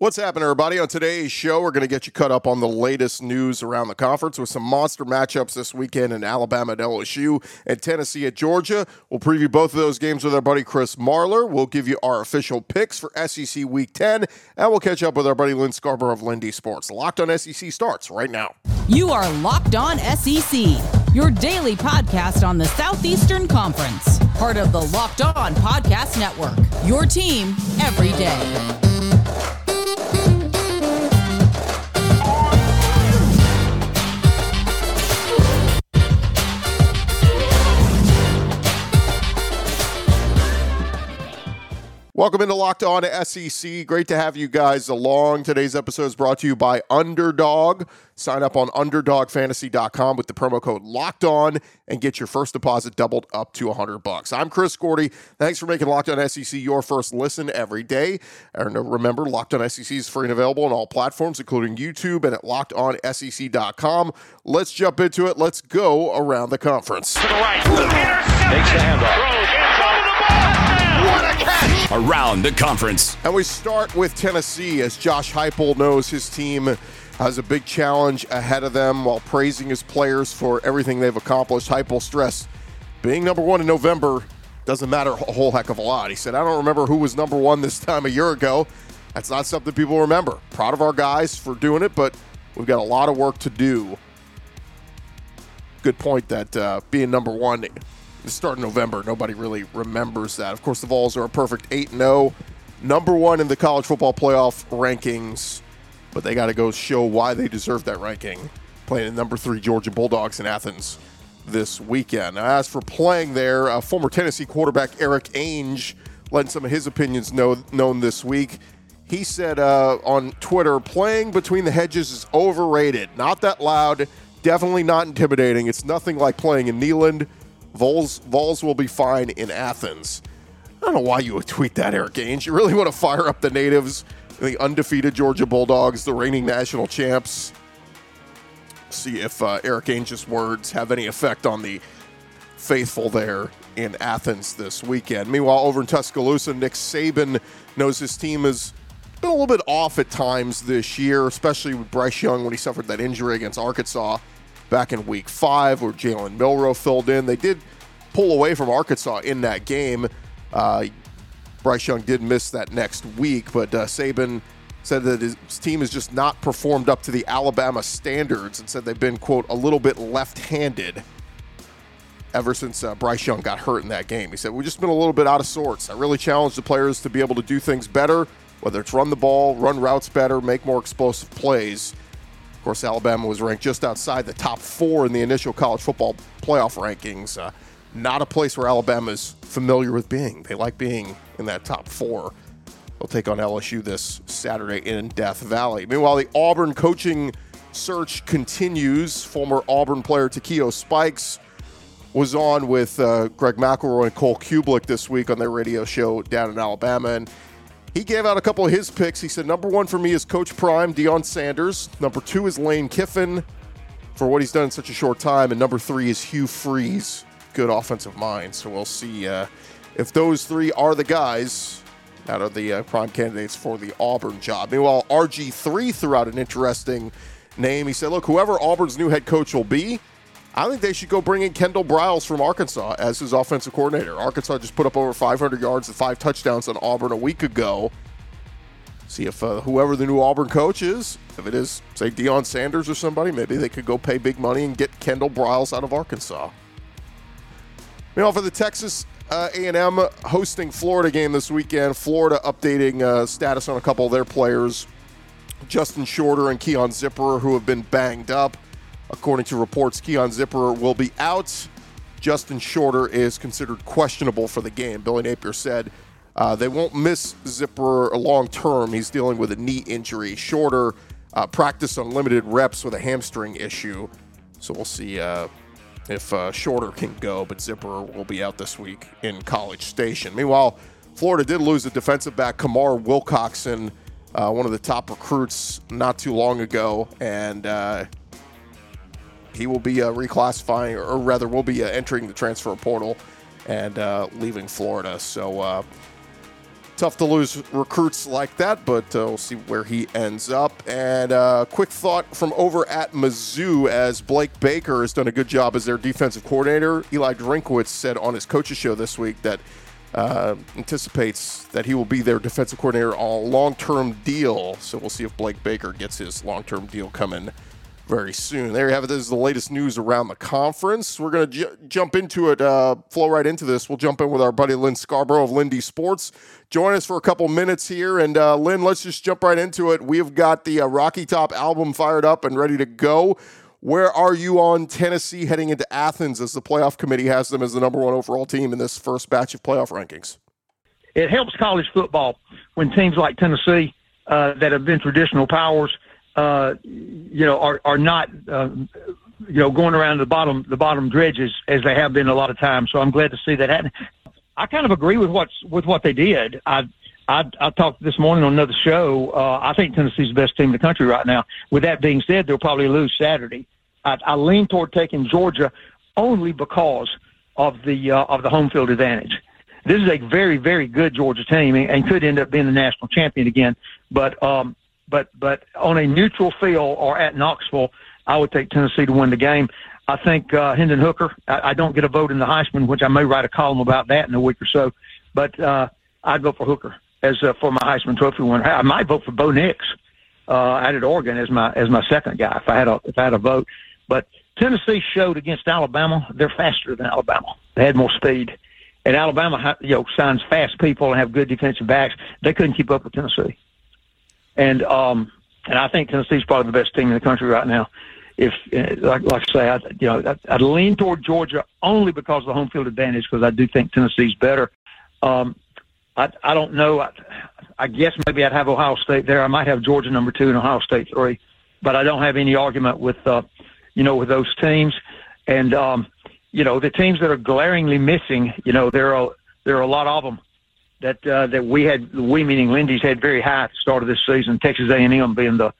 What's happening, everybody? On today's show, we're going to get you caught up on the latest news around the conference with some monster matchups this weekend in Alabama at LSU and Tennessee at Georgia. We'll preview both of those games with our buddy Chris Marlar. We'll give you our official picks for SEC Week 10, and we'll catch up with our buddy Lynn Scarborough of Lindy Sports. Locked on SEC starts right now. You are Locked On SEC, your daily podcast on the Southeastern Conference, part of the Locked On Podcast Network, your team every day. Welcome into Locked On SEC. Great to have you guys along. Today's episode is brought to you by Underdog. Sign up on underdogfantasy.com with the promo code Locked On and get your first deposit doubled up to 100 bucks. I'm Chris Gordy. Thanks for making Locked On SEC your first listen every day. And remember, Locked On SEC is free and available on all platforms, including YouTube and at lockedonsec.com. Let's jump into it. Let's go around the conference. To the right. Takes the handoff. What a catch! Around the conference. And we start with Tennessee as Josh Heupel knows his team has a big challenge ahead of them while praising his players for everything they've accomplished. Heupel stressed being number one in November doesn't matter a whole heck of a lot. He said, I don't remember who was number one this time a year ago. That's not something people remember. Proud of our guys for doing it, but we've got a lot of work to do. Good point that uh, being number one the start of November. Nobody really remembers that. Of course, the Vols are a perfect 8 0, number one in the college football playoff rankings, but they got to go show why they deserve that ranking. Playing the number three Georgia Bulldogs in Athens this weekend. Now, as for playing there, uh, former Tennessee quarterback Erik Ainge letting some of his opinions know, known this week. He said uh, on Twitter, playing between the hedges is overrated. Not that loud, definitely not intimidating. It's nothing like playing in Neyland Vols, Vols will be fine in Athens. I don't know why you would tweet that, Erik Ainge. You really want to fire up the natives, the undefeated Georgia Bulldogs, the reigning national champs. See if uh, Erik Ainge's words have any effect on the faithful there in Athens this weekend. Meanwhile, over in Tuscaloosa, Nick Saban knows his team has been a little bit off at times this year, especially with Bryce Young when he suffered that injury against Arkansas back in week five where Jalen Milroe filled in. They did pull away from Arkansas in that game. Uh, Bryce Young did miss that next week, but uh, Saban said that his team has just not performed up to the Alabama standards and said they've been, quote, a little bit left handed ever since uh, Bryce Young got hurt in that game. He said, We've just been a little bit out of sorts. I really challenge the players to be able to do things better, whether it's run the ball, run routes better, make more explosive plays. Of course, Alabama was ranked just outside the top four in the initial college football playoff rankings. Uh, not a place where Alabama is familiar with being. They like being in that top four. They'll take on LSU this Saturday in Death Valley. Meanwhile, the Auburn coaching search continues. Former Auburn player Takeo Spikes was on with uh, Greg McElroy and Cole Cubelic this week on their radio show down in Alabama, and he gave out a couple of his picks. He said, number one for me is Coach Prime, Deion Sanders. Number two is Lane Kiffin for what he's done in such a short time. And number three is Hugh Freeze, good offensive mind. So we'll see uh, if those three are the guys out of the uh, prime candidates for the Auburn job. Meanwhile, RG3 threw out an interesting name. He said, look, whoever Auburn's new head coach will be, I think they should go bring in Kendall Briles from Arkansas as his offensive coordinator. Arkansas just put up over 500 yards and five touchdowns on Auburn a week ago. See if uh, whoever the new Auburn coach is, if it is, say, Deion Sanders or somebody, maybe they could go pay big money and get Kendall Briles out of Arkansas. Meanwhile, for the Texas uh, A&M hosting Florida game this weekend, Florida updating uh, status on a couple of their players, Justin Shorter and Keon Zipperer, who have been banged up. According to reports, Keon Zipper will be out. Justin Shorter is considered questionable for the game. Billy Napier said uh, they won't miss Zipper long term. He's dealing with a knee injury. Shorter uh, practiced on limited reps with a hamstring issue. So we'll see uh, if uh, Shorter can go, but Zipper will be out this week in College Station. Meanwhile, Florida did lose a defensive back, Kamar Wilcoxon, uh, one of the top recruits not too long ago, and uh, he will be uh, reclassifying, or rather, will be uh, entering the transfer portal and uh, leaving Florida. So tough to lose recruits like that, but uh, we'll see where he ends up. And uh, quick thought from over at Mizzou as Blake Baker has done a good job as their defensive coordinator. Eli Drinkwitz said on his coaches show this week that uh, anticipates that he will be their defensive coordinator on a long-term deal. So we'll see if Blake Baker gets his long-term deal coming very soon. There you have it. This is the latest news around the conference. We're going to j- jump into it, uh, flow right into this. We'll jump in with our buddy Lynn Scarborough of Lindy Sports. Join us for a couple minutes here. And uh, Lynn, let's just jump right into it. We've got the uh, Rocky Top album fired up and ready to go. Where are you on Tennessee heading into Athens as the playoff committee has them as the number one overall team in this first batch of playoff rankings? It helps college football when teams like Tennessee uh, that have been traditional powers – uh, you know, are are not, uh, you know, going around the bottom the bottom dredges as they have been a lot of times. So I'm glad to see that happen. I kind of agree with what's with what they did. I I, I talked this morning on another show. Uh, I think Tennessee's the best team in the country right now. With that being said, they'll probably lose Saturday. I, I lean toward taking Georgia only because of the uh, of the home field advantage. This is a very very good Georgia team and, and could end up being the national champion again. But um, but but on a neutral field or at Knoxville, I would take Tennessee to win the game. I think uh, Hendon Hooker. I, I don't get a vote in the Heisman, which I may write a column about that in a week or so. But uh, I'd vote for Hooker as uh, for my Heisman Trophy winner. I might vote for Bo Nix uh, out at Oregon as my as my second guy if I had a if I had a vote. But Tennessee showed against Alabama they're faster than Alabama. They had more speed, and Alabama you know signs fast people and have good defensive backs. They couldn't keep up with Tennessee and um, and I think Tennessee's probably the best team in the country right now. If uh, like, like I say, I, you know, I, I'd lean toward Georgia only because of the home field advantage, because I do think Tennessee's better. Um, I, I don't know. I, I guess maybe I'd have Ohio State there. I might have Georgia number two and Ohio State three, but I don't have any argument with, uh, you know, with those teams. And um, you know, the teams that are glaringly missing, you know, there are there are a lot of them that uh, that we had we meaning Lindy's had very high at the start of this season. Texas A&M being the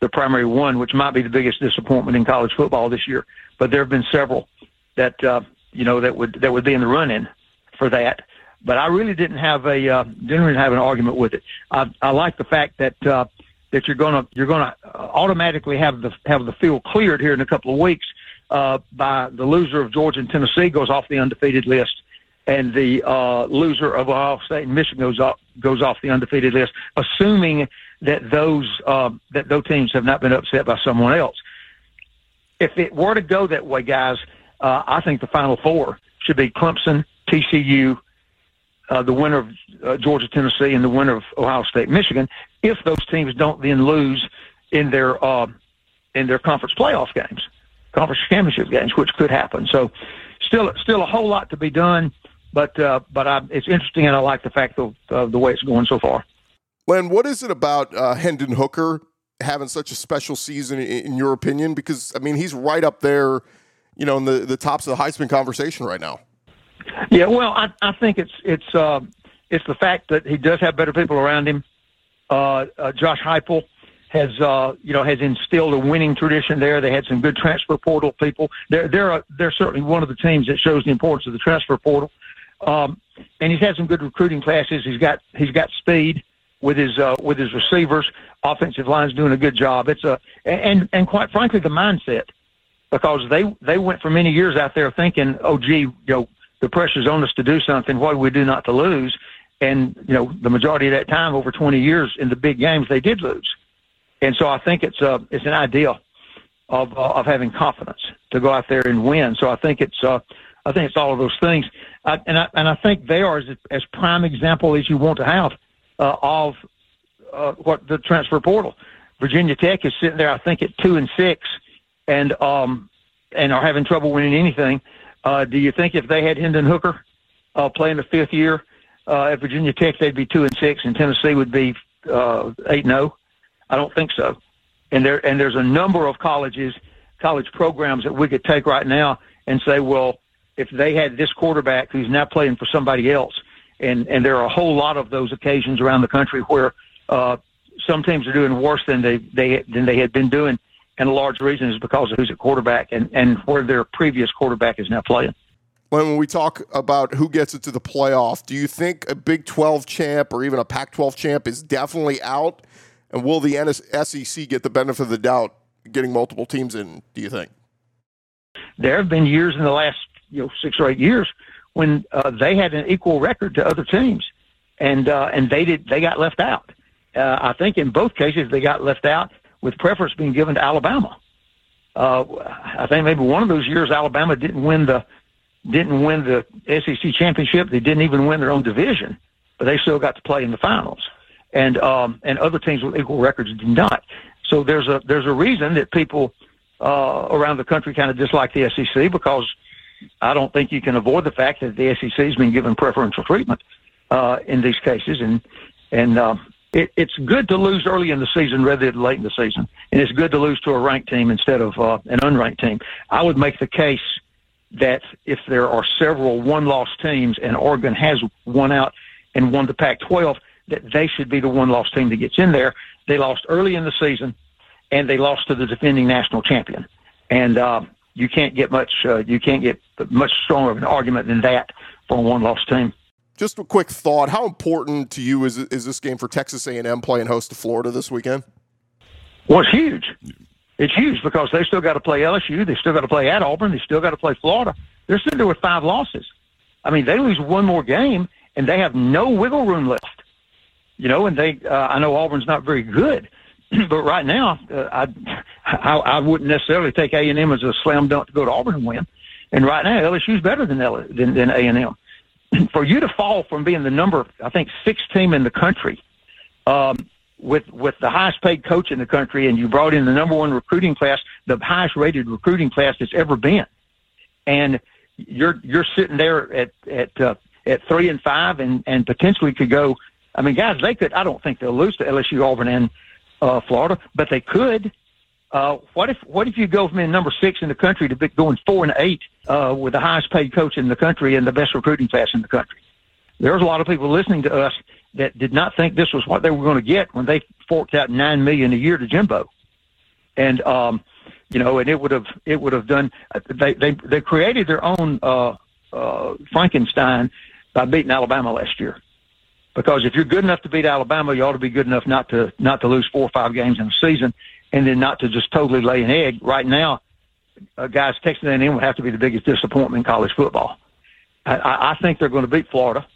the primary one, which might be the biggest disappointment in college football this year. But there have been several that uh, you know that would that would be in the running for that. But I really didn't have a uh, didn't really have an argument with it. I, I like the fact that uh, that you're gonna you're gonna automatically have the have the field cleared here in a couple of weeks uh, by the loser of Georgia and Tennessee goes off the undefeated list and the uh, loser of Ohio State and Michigan goes off goes off the undefeated list, assuming that those uh, that those teams have not been upset by someone else. If it were to go that way, guys, uh, I think the Final Four should be Clemson, TCU, uh, the winner of uh, Georgia, Tennessee, and the winner of Ohio State, Michigan. If those teams don't then lose in their uh, in their conference playoff games, conference championship games, which could happen. So, still still a whole lot to be done but uh, but I, it's interesting, and I like the fact of uh, the way it's going so far. Len, what is it about uh, Hendon Hooker having such a special season, in, in, your opinion? Because I mean, he's right up there, you know, in the, the tops of the Heisman conversation right now. Yeah, well, I, I think it's it's uh, it's the fact that he does have better people around him. Uh, uh, Josh Heupel has uh, you know has instilled a winning tradition there. They had some good transfer portal people. They're they're they're certainly one of the teams that shows the importance of the transfer portal. Um, and he's had some good recruiting classes. He's got he's got speed with his uh, with his receivers. Offensive line's doing a good job. It's a and and quite frankly the mindset because they they went for many years out there thinking, oh gee, you know the pressure's on us to do something. What do we do not to lose? And you know the majority of that time, over 20 years in the big games, they did lose. And so I think it's uh it's an idea of uh, of having confidence to go out there and win. So I think it's uh I think it's all of those things, uh, and I and I think they are as as prime example as you want to have uh, of uh, what the transfer portal. Virginia Tech is sitting there, I think, at two and six, and um and are having trouble winning anything. Uh, do you think if they had Hendon Hooker uh, playing the fifth year uh, at Virginia Tech, they'd be two and six, and Tennessee would be uh, eight and zero? Oh? I don't think so. And there and there's a number of colleges, college programs that we could take right now and say, well, if they had this quarterback who's now playing for somebody else. And, and there are a whole lot of those occasions around the country where, uh, some teams are doing worse than they, they, than they had been doing. And a large reason is because of who's at quarterback and, and where their previous quarterback is now playing. when we talk about who gets into the playoff, do you think a Big 12 champ or even a Pac 12 champ is definitely out? And will the SEC get the benefit of the doubt getting multiple teams in, do you think? There have been years in the last you know six or eight years when uh, they had an equal record to other teams, and uh, and they did they got left out. Uh, I think in both cases they got left out with preference being given to Alabama. Uh, I think maybe one of those years Alabama didn't win the didn't win the SEC championship. They didn't even win their own division, but they still got to play in the finals. And um, and other teams with equal records did not. So there's a there's a reason that people uh, around the country kind of dislike the SEC because I don't think you can avoid the fact that the SEC has been given preferential treatment uh, in these cases, and and uh, it, it's good to lose early in the season rather than late in the season, and it's good to lose to a ranked team instead of uh, an unranked team. I would make the case that if there are several one-loss teams and Oregon has one out and won the Pac-12, that they should be the one-loss team that gets in there. They lost early in the season, and they lost to the defending national champion. And uh, you can't get much uh, you can't get much stronger of an argument than that for a one-loss team. Just a quick thought: How important to you is is this game for Texas A&M playing host to Florida this weekend? Well, it's huge it's huge because they still got to play LSU. They still got to play at Auburn. They still got to play Florida. They're sitting there with five losses. I mean, they lose one more game and they have no wiggle room left. You know, and they, uh, I know Auburn's not very good, but right now, uh, I, I, I wouldn't necessarily take A and M as a slam dunk to go to Auburn and win. And right now, LSU's better than L, than, than A and M. For you to fall from being the number, I think, six team in the country, um, with with the highest paid coach in the country, and you brought in the number one recruiting class, the highest rated recruiting class that's ever been, and you're you're sitting there at at uh, at three and five, and and potentially could go. I mean, guys, they could. I don't think they'll lose to LSU, Auburn, and uh, Florida, but they could. Uh, what if what if you go from being number six in the country to going four and eight uh, with the highest paid coach in the country and the best recruiting class in the country? There's a lot of people listening to us that did not think this was what they were going to get when they forked out nine million a year to Jimbo, and um, you know, and it would have it would have done. They they they created their own uh, uh, Frankenstein by beating Alabama last year. Because if you're good enough to beat Alabama, you ought to be good enough not to not to lose four or five games in a season, and then not to just totally lay an egg. Right now, uh, guys, Texas A&M would have to be the biggest disappointment in college football. I, I think they're going to beat Florida.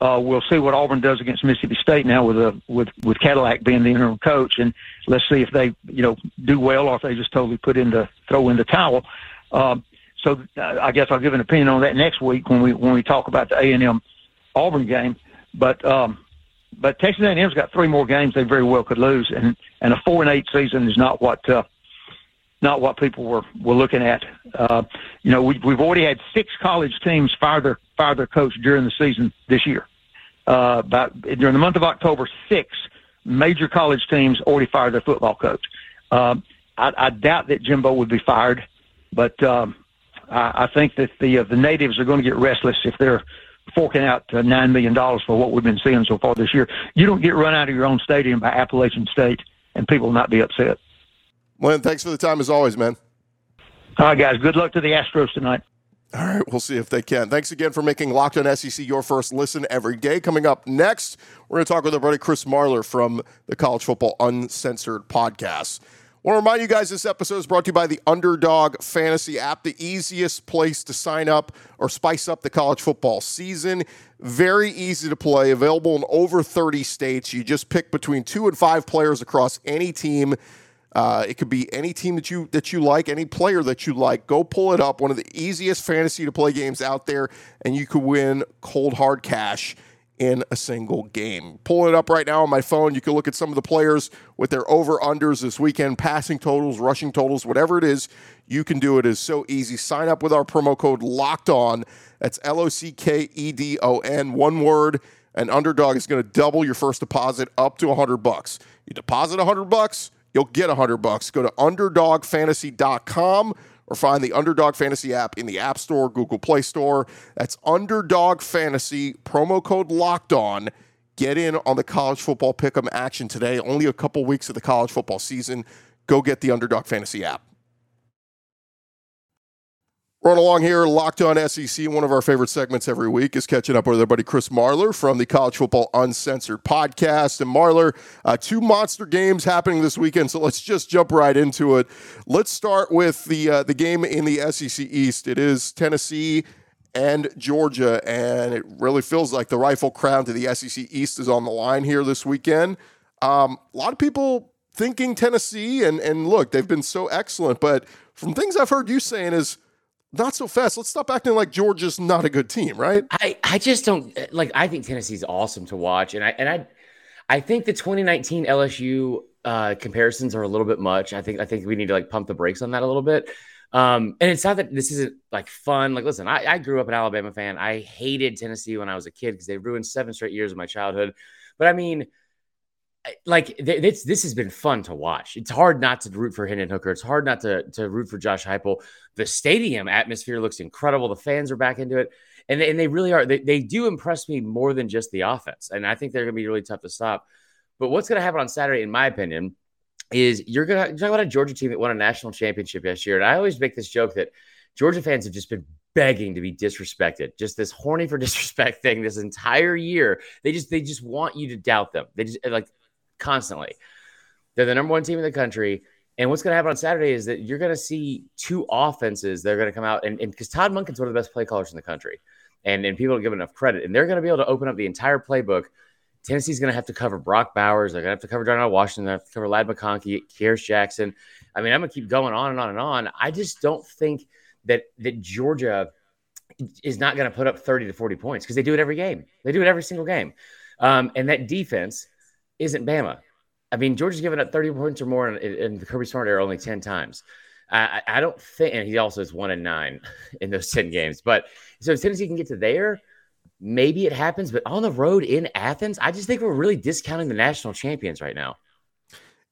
Uh, we'll see what Auburn does against Mississippi State now with a with with Cadillac being the interim coach, and let's see if they you know do well or if they just totally put in the throw in the towel. Um, so uh, I guess I'll give an opinion on that next week when we when we talk about the A and M Auburn game. But um, but Texas A&M's got three more games they very well could lose, and and a four and eight season is not what uh, not what people were were looking at. Uh, you know, we, we've already had six college teams fire their fire their coach during the season this year. Uh, about during the month of October, six major college teams already fired their football coach. Uh, I, I doubt that Jimbo would be fired, but um, I, I think that the uh, the natives are going to get restless if they're forking out uh, nine million dollars for what we've been seeing so far this year. You don't get run out of your own stadium by Appalachian State, and people will not be upset. Len, thanks for the time as always, man. All right, guys. Good luck to the Astros tonight. All right, we'll see if they can. Thanks again for making Locked On SEC your first listen every day. Coming up next, we're going to talk with our buddy Chris Marlar from the College Football Uncensored podcast. Want to remind you guys this episode is brought to you by the Underdog Fantasy app, the easiest place to sign up or spice up the college football season. Very easy to play, available in over 30 states. You just pick between two and five players across any team uh, it could be any team that you that you like, any player that you like. Go pull it up. One of the easiest fantasy to play games out there, and you could win cold hard cash in a single game. Pull it up right now on my phone. You can look at some of the players with their over unders this weekend, passing totals, rushing totals, whatever it is. You can do it. Is so easy. Sign up with our promo code Locked On. That's L O C K E D O N. One word. An underdog is going to double your first deposit up to 100 bucks. You deposit 100 bucks you'll get 100 bucks. Go to underdogfantasy.com or find the Underdog Fantasy app in the App Store, Google Play Store. That's Underdog Fantasy, promo code locked on. Get in on the college football pick'em action today. Only a couple weeks of the college football season. Go get the Underdog Fantasy app. Run along here, Locked On SEC. One of our favorite segments every week is catching up with our buddy Chris Marlar from the College Football Uncensored podcast. And Marlar, uh, two monster games happening this weekend, so let's just jump right into it. Let's start with the uh, the game in the SEC East. It is Tennessee and Georgia, and it really feels like the rifle crown to the SEC East is on the line here this weekend. Um, a lot of people thinking Tennessee, and and look, they've been so excellent, but from things I've heard you saying is not so fast. Let's stop acting like Georgia's not a good team, right? I, I just don't like. I think Tennessee's awesome to watch, and I and I I think the 2019 LSU uh, comparisons are a little bit much. I think I think we need to like pump the brakes on that a little bit. Um, and it's not that this isn't like fun. Like, listen, I, I grew up an Alabama fan. I hated Tennessee when I was a kid because they ruined seven straight years of my childhood. But I mean, like this this has been fun to watch. It's hard not to root for Hendon Hooker. It's hard not to to root for Josh Heupel. The stadium atmosphere looks incredible. The fans are back into it, and they, and they really are. They, they do impress me more than just the offense, and I think they're going to be really tough to stop. But what's going to happen on Saturday, in my opinion, is you're going to talk about a Georgia team that won a national championship last year, and I always make this joke that Georgia fans have just been begging to be disrespected. Just this horny for disrespect thing this entire year. They just they just want you to doubt them. They just like constantly. They're the number one team in the country. And what's going to happen on Saturday is that you're going to see two offenses that are going to come out. And because Todd Monken's one of the best play callers in the country, and, and people don't give enough credit. And they're going to be able to open up the entire playbook. Tennessee's going to have to cover Brock Bowers. They're going to have to cover Darnell Washington. they're have to cover Ladd McConkey, Kearis Jackson. I mean, I'm going to keep going on and on and on. I just don't think that that Georgia is not going to put up 30 to 40 points because they do it every game. They do it every single game. Um, and that defense – isn't Bama. I mean, Georgia's given up 30 points or more in, in the Kirby Smart era only 10 times. I, I don't think, and he also is one and nine in those 10 games. But so if Tennessee can get to there, maybe it happens. But on the road in Athens, I just think we're really discounting the national champions right now.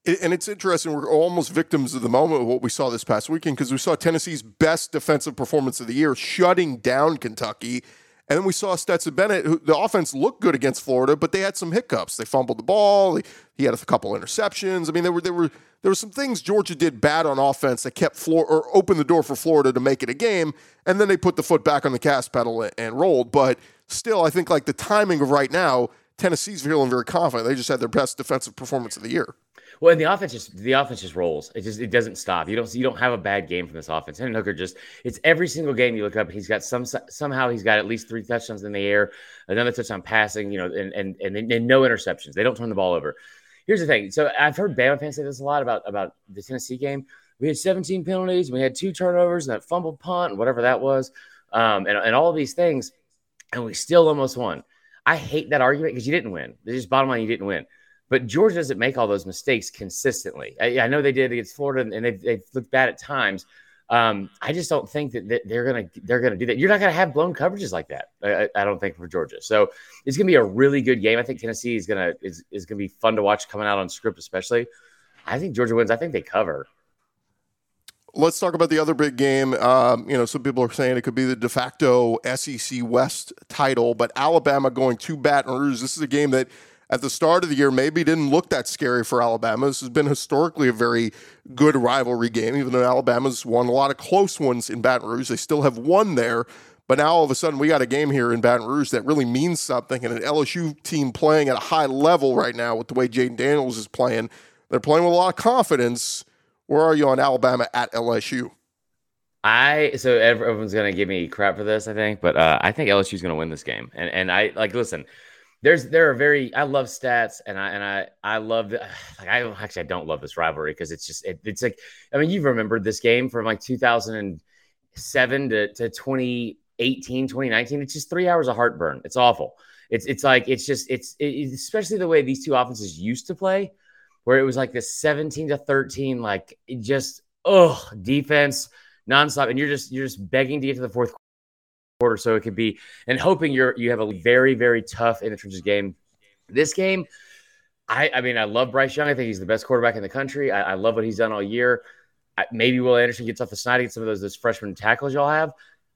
And it's interesting. We're almost victims of the moment of what we saw this past weekend because we saw Tennessee's best defensive performance of the year, shutting down Kentucky and then we saw Stetson Bennett, who the offense looked good against Florida, but they had some hiccups. They fumbled the ball. He had a couple interceptions. I mean, there were there were there were some things Georgia did bad on offense that kept Florida or opened the door for Florida to make it a game. And then they put the foot back on the gas pedal and rolled. But still, I think like the timing of right now, Tennessee's feeling very confident. They just had their best defensive performance of the year. Well, and the offense just the offense just rolls. It just it doesn't stop. You don't you don't have a bad game from this offense. Hendon Hooker just it's every single game you look up. He's got some somehow he's got at least three touchdowns in the air, another touchdown passing. You know, and and and, and no interceptions. They don't turn the ball over. Here's the thing. So I've heard Bama fans say this a lot about about the Tennessee game. We had 17 penalties. We had two turnovers and that fumbled punt and whatever that was, um, and and all these things, and we still almost won. I hate that argument because you didn't win. It's just bottom line, you didn't win. But Georgia doesn't make all those mistakes consistently. I, I know they did against Florida, and they've, they've looked bad at times. Um, I just don't think that, they're gonna they're gonna do that. You're not gonna have blown coverages like that. I, I, don't think for Georgia. So it's gonna be a really good game. I think Tennessee is gonna is, is gonna be fun to watch coming out on script, especially. I think Georgia wins. I think they cover. Let's talk about the other big game. Um, you know, some people are saying it could be the de facto SEC West title, but Alabama going to Baton Rouge. This is a game that at the start of the year maybe didn't look that scary for Alabama. This has been historically a very good rivalry game, even though Alabama's won a lot of close ones in Baton Rouge. They still have won there. But now all of a sudden we got a game here in Baton Rouge that really means something, and an LSU team playing at a high level right now with the way Jayden Daniels is playing. They're playing with a lot of confidence. Where are you on Alabama at LSU? I so everyone's gonna give me crap for this, I think, but uh, I think LSU's gonna win this game, and and I like listen there's there are very I love stats and I and I I love like I actually I don't love this rivalry because it's just it, it's like I mean you've remembered this game from like 2007 to, to 2018 2019 it's just three hours of heartburn. It's awful. It's it's like it's just it's it, especially the way these two offenses used to play where it was like this 17 to 13 like just oh defense nonstop. And you're just you're just begging to get to the fourth quarter. So it could be, and hoping you're you have a very very tough in the trenches game. This game, I I mean I love Bryce Young. I think he's the best quarterback in the country. I, I love what he's done all year. I, maybe Will Anderson gets off the snide against some of those those freshman tackles y'all have.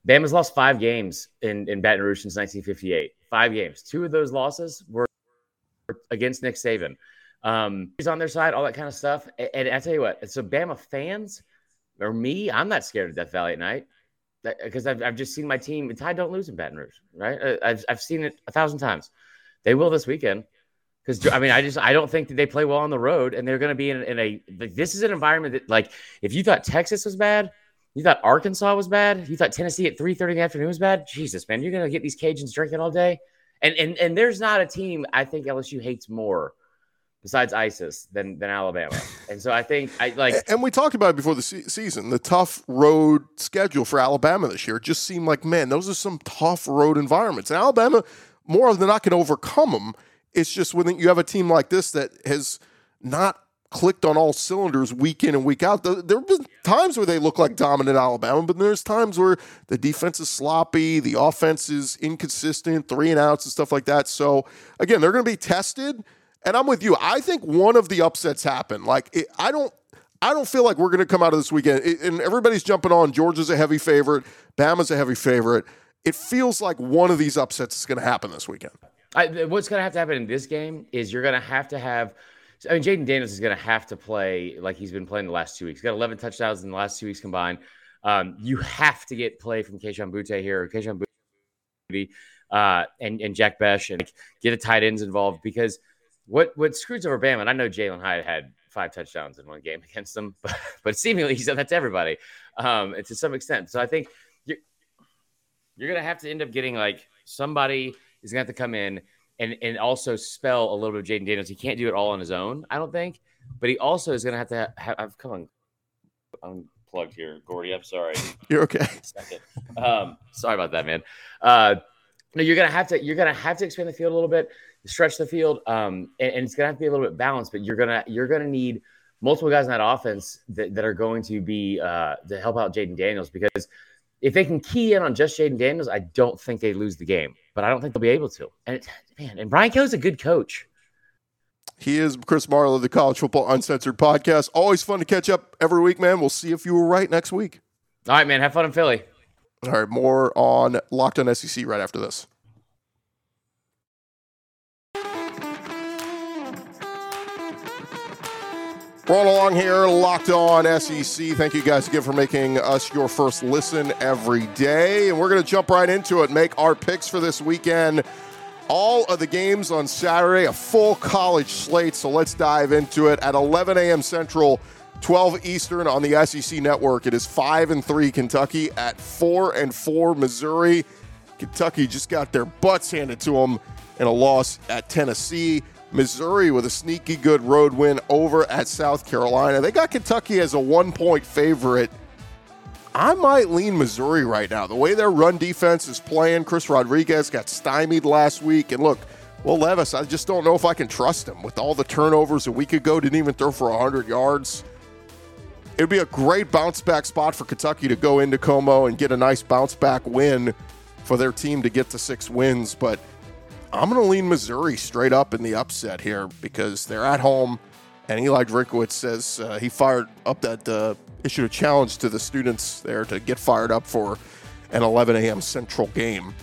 Bama's lost five games in, in Baton Rouge since 1958. Five games. Two of those losses were against Nick Saban. Um, he's on their side, all that kind of stuff. And, and I tell you what, so Bama fans or me, I'm not scared of Death Valley at night. Because I've, I've just seen my team. Tide don't lose in Baton Rouge, right? Uh, I've, I've seen it a thousand times. They will this weekend because I mean I just I don't think that they play well on the road, and they're going to be in, in a this is an environment that like if you thought Texas was bad, you thought Arkansas was bad, you thought Tennessee at three thirty in the afternoon was bad. Jesus, man, you're going to get these Cajuns drinking all day, and and and there's not a team I think LSU hates more besides ISIS than than Alabama. And so I think I like. And we talked about it before the se- season. The tough road schedule for Alabama this year just seemed like, man, those are some tough road environments. And Alabama, more than not, can overcome them. It's just when you have a team like this that has not clicked on all cylinders week in and week out. There have been times where they look like dominant Alabama, but there's times where the defense is sloppy, the offense is inconsistent, three and outs and stuff like that. So again, they're going to be tested. And I'm with you. I think one of the upsets happened. Like it, I don't, I don't feel like we're going to come out of this weekend. It, and everybody's jumping on. Georgia's a heavy favorite. Bama's a heavy favorite. It feels like one of these upsets is going to happen this weekend. I, what's going to have to happen in this game is you're going to have to have. I mean, Jayden Daniels is going to have to play like he's been playing the last two weeks. He's got 11 touchdowns in the last two weeks combined. Um, you have to get play from Kayshon Butte here, or Kayshon Boutte, uh, and and Jack Bech, and get the tight ends involved because what what screws over Bama, and I know Jalin Hyatt had five touchdowns in one game against them, but, but seemingly he said that to everybody, um, to some extent. So I think you're you're gonna have to end up getting like somebody is gonna have to come in and and also spell a little bit of Jayden Daniels. He can't do it all on his own, I don't think, but he also is gonna have to have. have come on, I'm plugged here, Gordy. I'm sorry. You're okay. Um, sorry about that, man. Uh, no, you're gonna have to you're gonna have to expand the field a little bit stretch the field, um, and, and, it's gonna have to be a little bit balanced. But you're gonna you're gonna need multiple guys in that offense that, that are going to be uh, to help out Jayden Daniels because if they can key in on just Jayden Daniels, I don't think they lose the game. But I don't think they'll be able to. And it, man, and Brian Kelly's a good coach. He is Chris Marlar, the College Football Uncensored podcast. Always fun to catch up every week, man. We'll see if you were right next week. All right, man. Have fun in Philly. All right, more on Locked on SEC right after this. Rolling along here, locked on SEC. Thank you guys again for making us your first listen every day. And we're going to jump right into it, make our picks for this weekend. All of the games on Saturday, a full college slate. So let's dive into it at 11 a.m. Central, 12 Eastern on the SEC network. It is 5 and 3 Kentucky at 4 and 4 Missouri. Kentucky just got their butts handed to them in a loss at Tennessee. Missouri with a sneaky good road win over at South Carolina. They got Kentucky as a one point favorite. I might lean Missouri right now. The way their run defense is playing, Chris Rodriguez got stymied last week. And look, Will Levis, I just don't know if I can trust him with all the turnovers a week ago. Didn't even throw for 100 yards. It'd be a great bounce back spot for Kentucky to go into Como and get a nice bounce back win for their team to get to six wins. But I'm going to lean Missouri straight up in the upset here because they're at home. And Eli Drinkwitz says uh, he fired up that uh, issued a challenge to the students there to get fired up for an 11 a.m. Central game.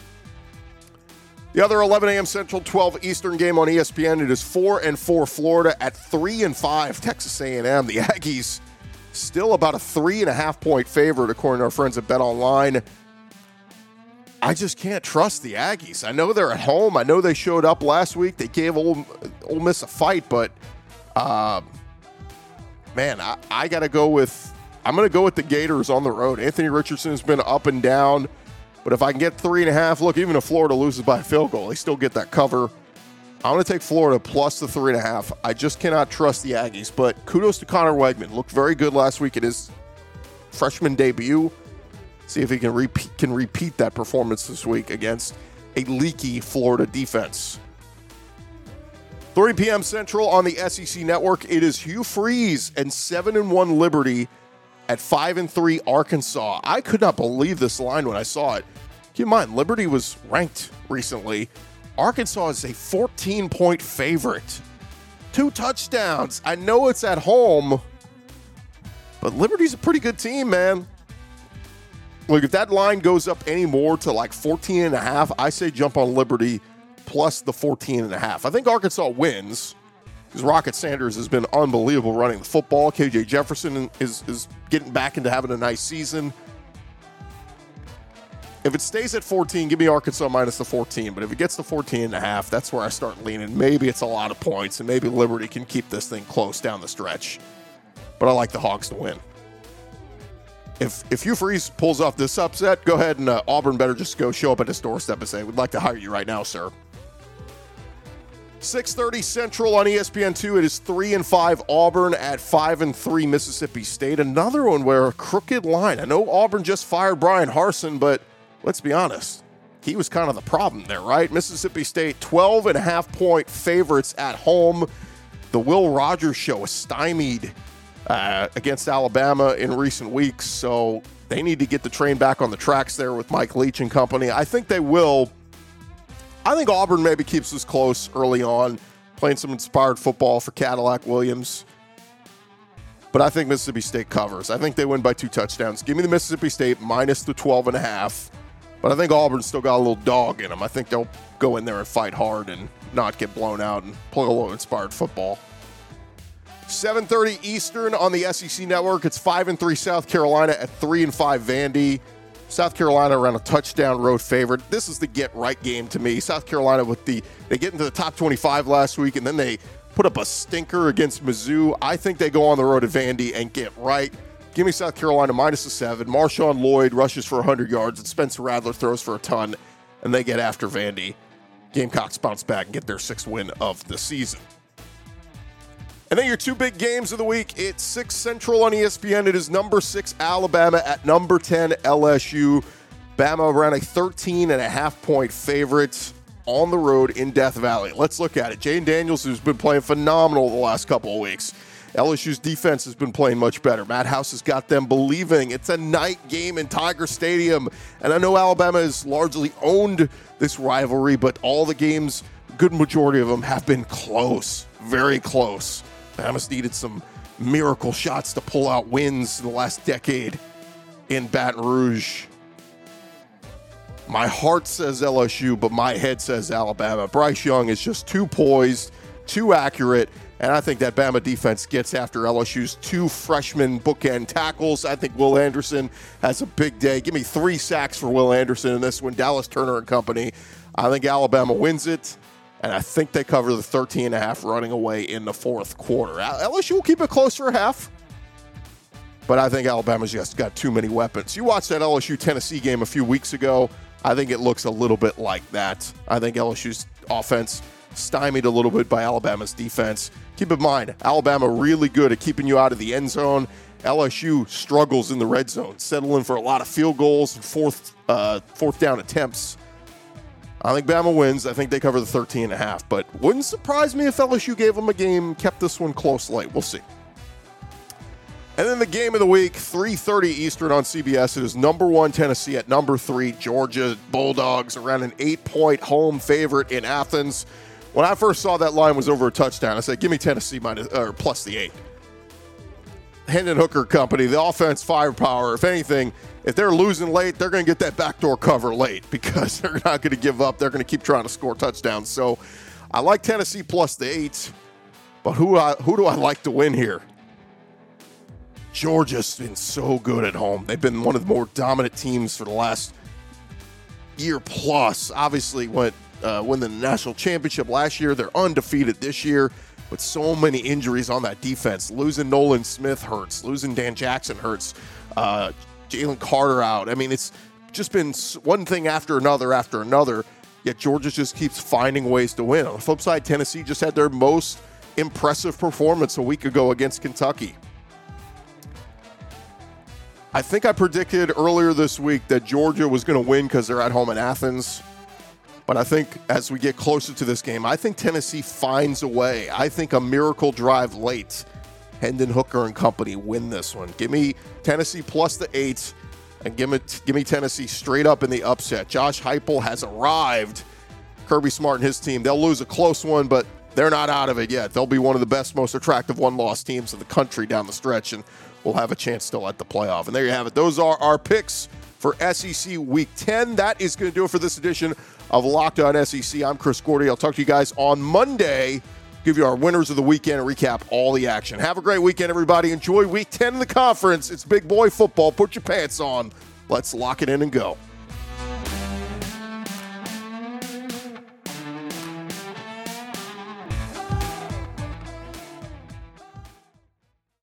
The other 11 a.m. Central, 12 Eastern game on ESPN. It is four and four Florida at three and five Texas A&M. The Aggies still about a three and a half point favorite according to our friends at Bet Online. I just can't trust the Aggies. I know they're at home. I know they showed up last week. They gave Ole, Ole Miss a fight, but uh, man, I, I got to go with. I'm going to go with the Gators on the road. Anthony Richardson has been up and down, but if I can get three and a half, look, even if Florida loses by a field goal, they still get that cover. I'm going to take Florida plus the three and a half. I just cannot trust the Aggies, but kudos to Conner Weigman. Looked very good last week in his freshman debut. See if he can repeat can repeat that performance this week against a leaky Florida defense. 3 p.m. Central on the SEC network. It is Hugh Freeze and 7 and 1 Liberty at 5 and 3 Arkansas. I could not believe this line when I saw it. Keep in mind, Liberty was ranked recently. Arkansas is a 14 point favorite. Two touchdowns. I know it's at home, but Liberty's a pretty good team, man. Look, if that line goes up any more to like 14 and a half, I say jump on Liberty plus the 14 and a half. I think Arkansas wins because Rocket Sanders has been unbelievable running the football. KJ Jefferson is, is getting back into having a nice season. If it stays at 14, give me Arkansas minus the 14. But if it gets to 14 and a half, that's where I start leaning. Maybe it's a lot of points, and maybe Liberty can keep this thing close down the stretch. But I like the Hogs to win. If if Hugh Freeze pulls off this upset, go ahead and uh, Auburn better just go show up at his doorstep and say, "We'd like to hire you right now, sir." 6:30 Central on ESPN2. It is 3 and 5 Auburn at 5 and 3 Mississippi State. Another one where a crooked line. I know Auburn just fired Bryan Harsin, but let's be honest. He was kind of the problem there, right? Mississippi State 12 and a half point favorites at home. The Will Rogers show was stymied uh, against Alabama in recent weeks, so they need to get the train back on the tracks there with Mike Leach and company. I think they will I think Auburn maybe keeps this close early on, playing some inspired football for Cadillac Williams. But I think Mississippi State covers. I think they win by two touchdowns. Give me the Mississippi State minus the 12 and a half. But I think Auburn's still got a little dog in them. I think they'll go in there and fight hard and not get blown out and play a little inspired football. 7:30 Eastern on the SEC network. It's 5 and 3 South Carolina at 3 and 5 Vandy. South Carolina around a touchdown road favorite. This is the get right game to me. South Carolina with the they get into the top 25 last week and then they put up a stinker against Mizzou. I think they go on the road to Vandy and get right. Give me South Carolina minus a seven. Marshawn Lloyd rushes for 100 yards and Spencer Rattler throws for a ton, and they get after Vandy. Gamecocks bounce back and get their sixth win of the season. And then your two big games of the week. It's 6 Central on ESPN. It is number 6 Alabama at number 10 LSU. Bama around a 13 and a half point favorite on the road in Death Valley. Let's look at it. Jane Daniels, who's been playing phenomenal the last couple of weeks. LSU's defense has been playing much better. Matt House has got them believing it's a night game in Tiger Stadium. And I know Alabama has largely owned this rivalry, but all the games, good majority of them, have been close, very close. Bama's needed some miracle shots to pull out wins in the last decade in Baton Rouge. My heart says LSU, but my head says Alabama. Bryce Young is just too poised, too accurate, and I think that Bama defense gets after LSU's two freshman bookend tackles. I think Will Anderson has a big day. Give me three sacks for Will Anderson in this one. Dallas Turner and company. I think Alabama wins it and I think they cover the 13 and a half running away in the fourth quarter. LSU will keep it close for a half, but I think Alabama's just got too many weapons. You watched that LSU Tennessee game a few weeks ago. I think it looks a little bit like that. I think LSU's offense stymied a little bit by Alabama's defense. Keep in mind, Alabama really good at keeping you out of the end zone. LSU struggles in the red zone, settling for a lot of field goals and fourth uh, fourth down attempts. I think Bama wins. I think they cover the 13 and a half, but wouldn't surprise me if LSU gave them a game, kept this one close late. We'll see. And then the game of the week, 3:30 Eastern on CBS. It is number one Tennessee at number three Georgia Bulldogs, around an eight-point home favorite in Athens. When I first saw that line was over a touchdown, I said, "Give me Tennessee minus or plus the eight. Hendon Hooker Company, the offense firepower. If anything, if they're losing late, they're going to get that backdoor cover late because they're not going to give up. They're going to keep trying to score touchdowns. So I like Tennessee plus the eight, but who I, who do I like to win here? Georgia's been so good at home. They've been one of the more dominant teams for the last year plus. Obviously, went uh, win the national championship last year. They're undefeated this year with so many injuries on that defense. Losing Nolan Smith hurts. Losing Dan Jackson hurts. Uh, Jalen Carter out. I mean, it's just been one thing after another after another. Yet Georgia just keeps finding ways to win. On the flip side, Tennessee just had their most impressive performance a week ago against Kentucky. I think I predicted earlier this week that Georgia was going to win because they're at home in Athens. But I think as we get closer to this game, I think Tennessee finds a way. I think a miracle drive late. Hendon Hooker and company win this one. Give me Tennessee plus the eight, and give me give me Tennessee straight up in the upset. Josh Heupel has arrived. Kirby Smart and his team. They'll lose a close one, but they're not out of it yet. They'll be one of the best, most attractive one-loss teams in the country down the stretch, and we'll have a chance still at the playoff. And there you have it. Those are our picks for SEC Week 10. That is going to do it for this edition of Locked On SEC. I'm Chris Gordy. I'll talk to you guys on Monday. Give you our winners of the weekend and recap all the action. Have a great weekend, everybody. Enjoy week 10 of the conference. It's big boy football. Put your pants on. Let's lock it in and go.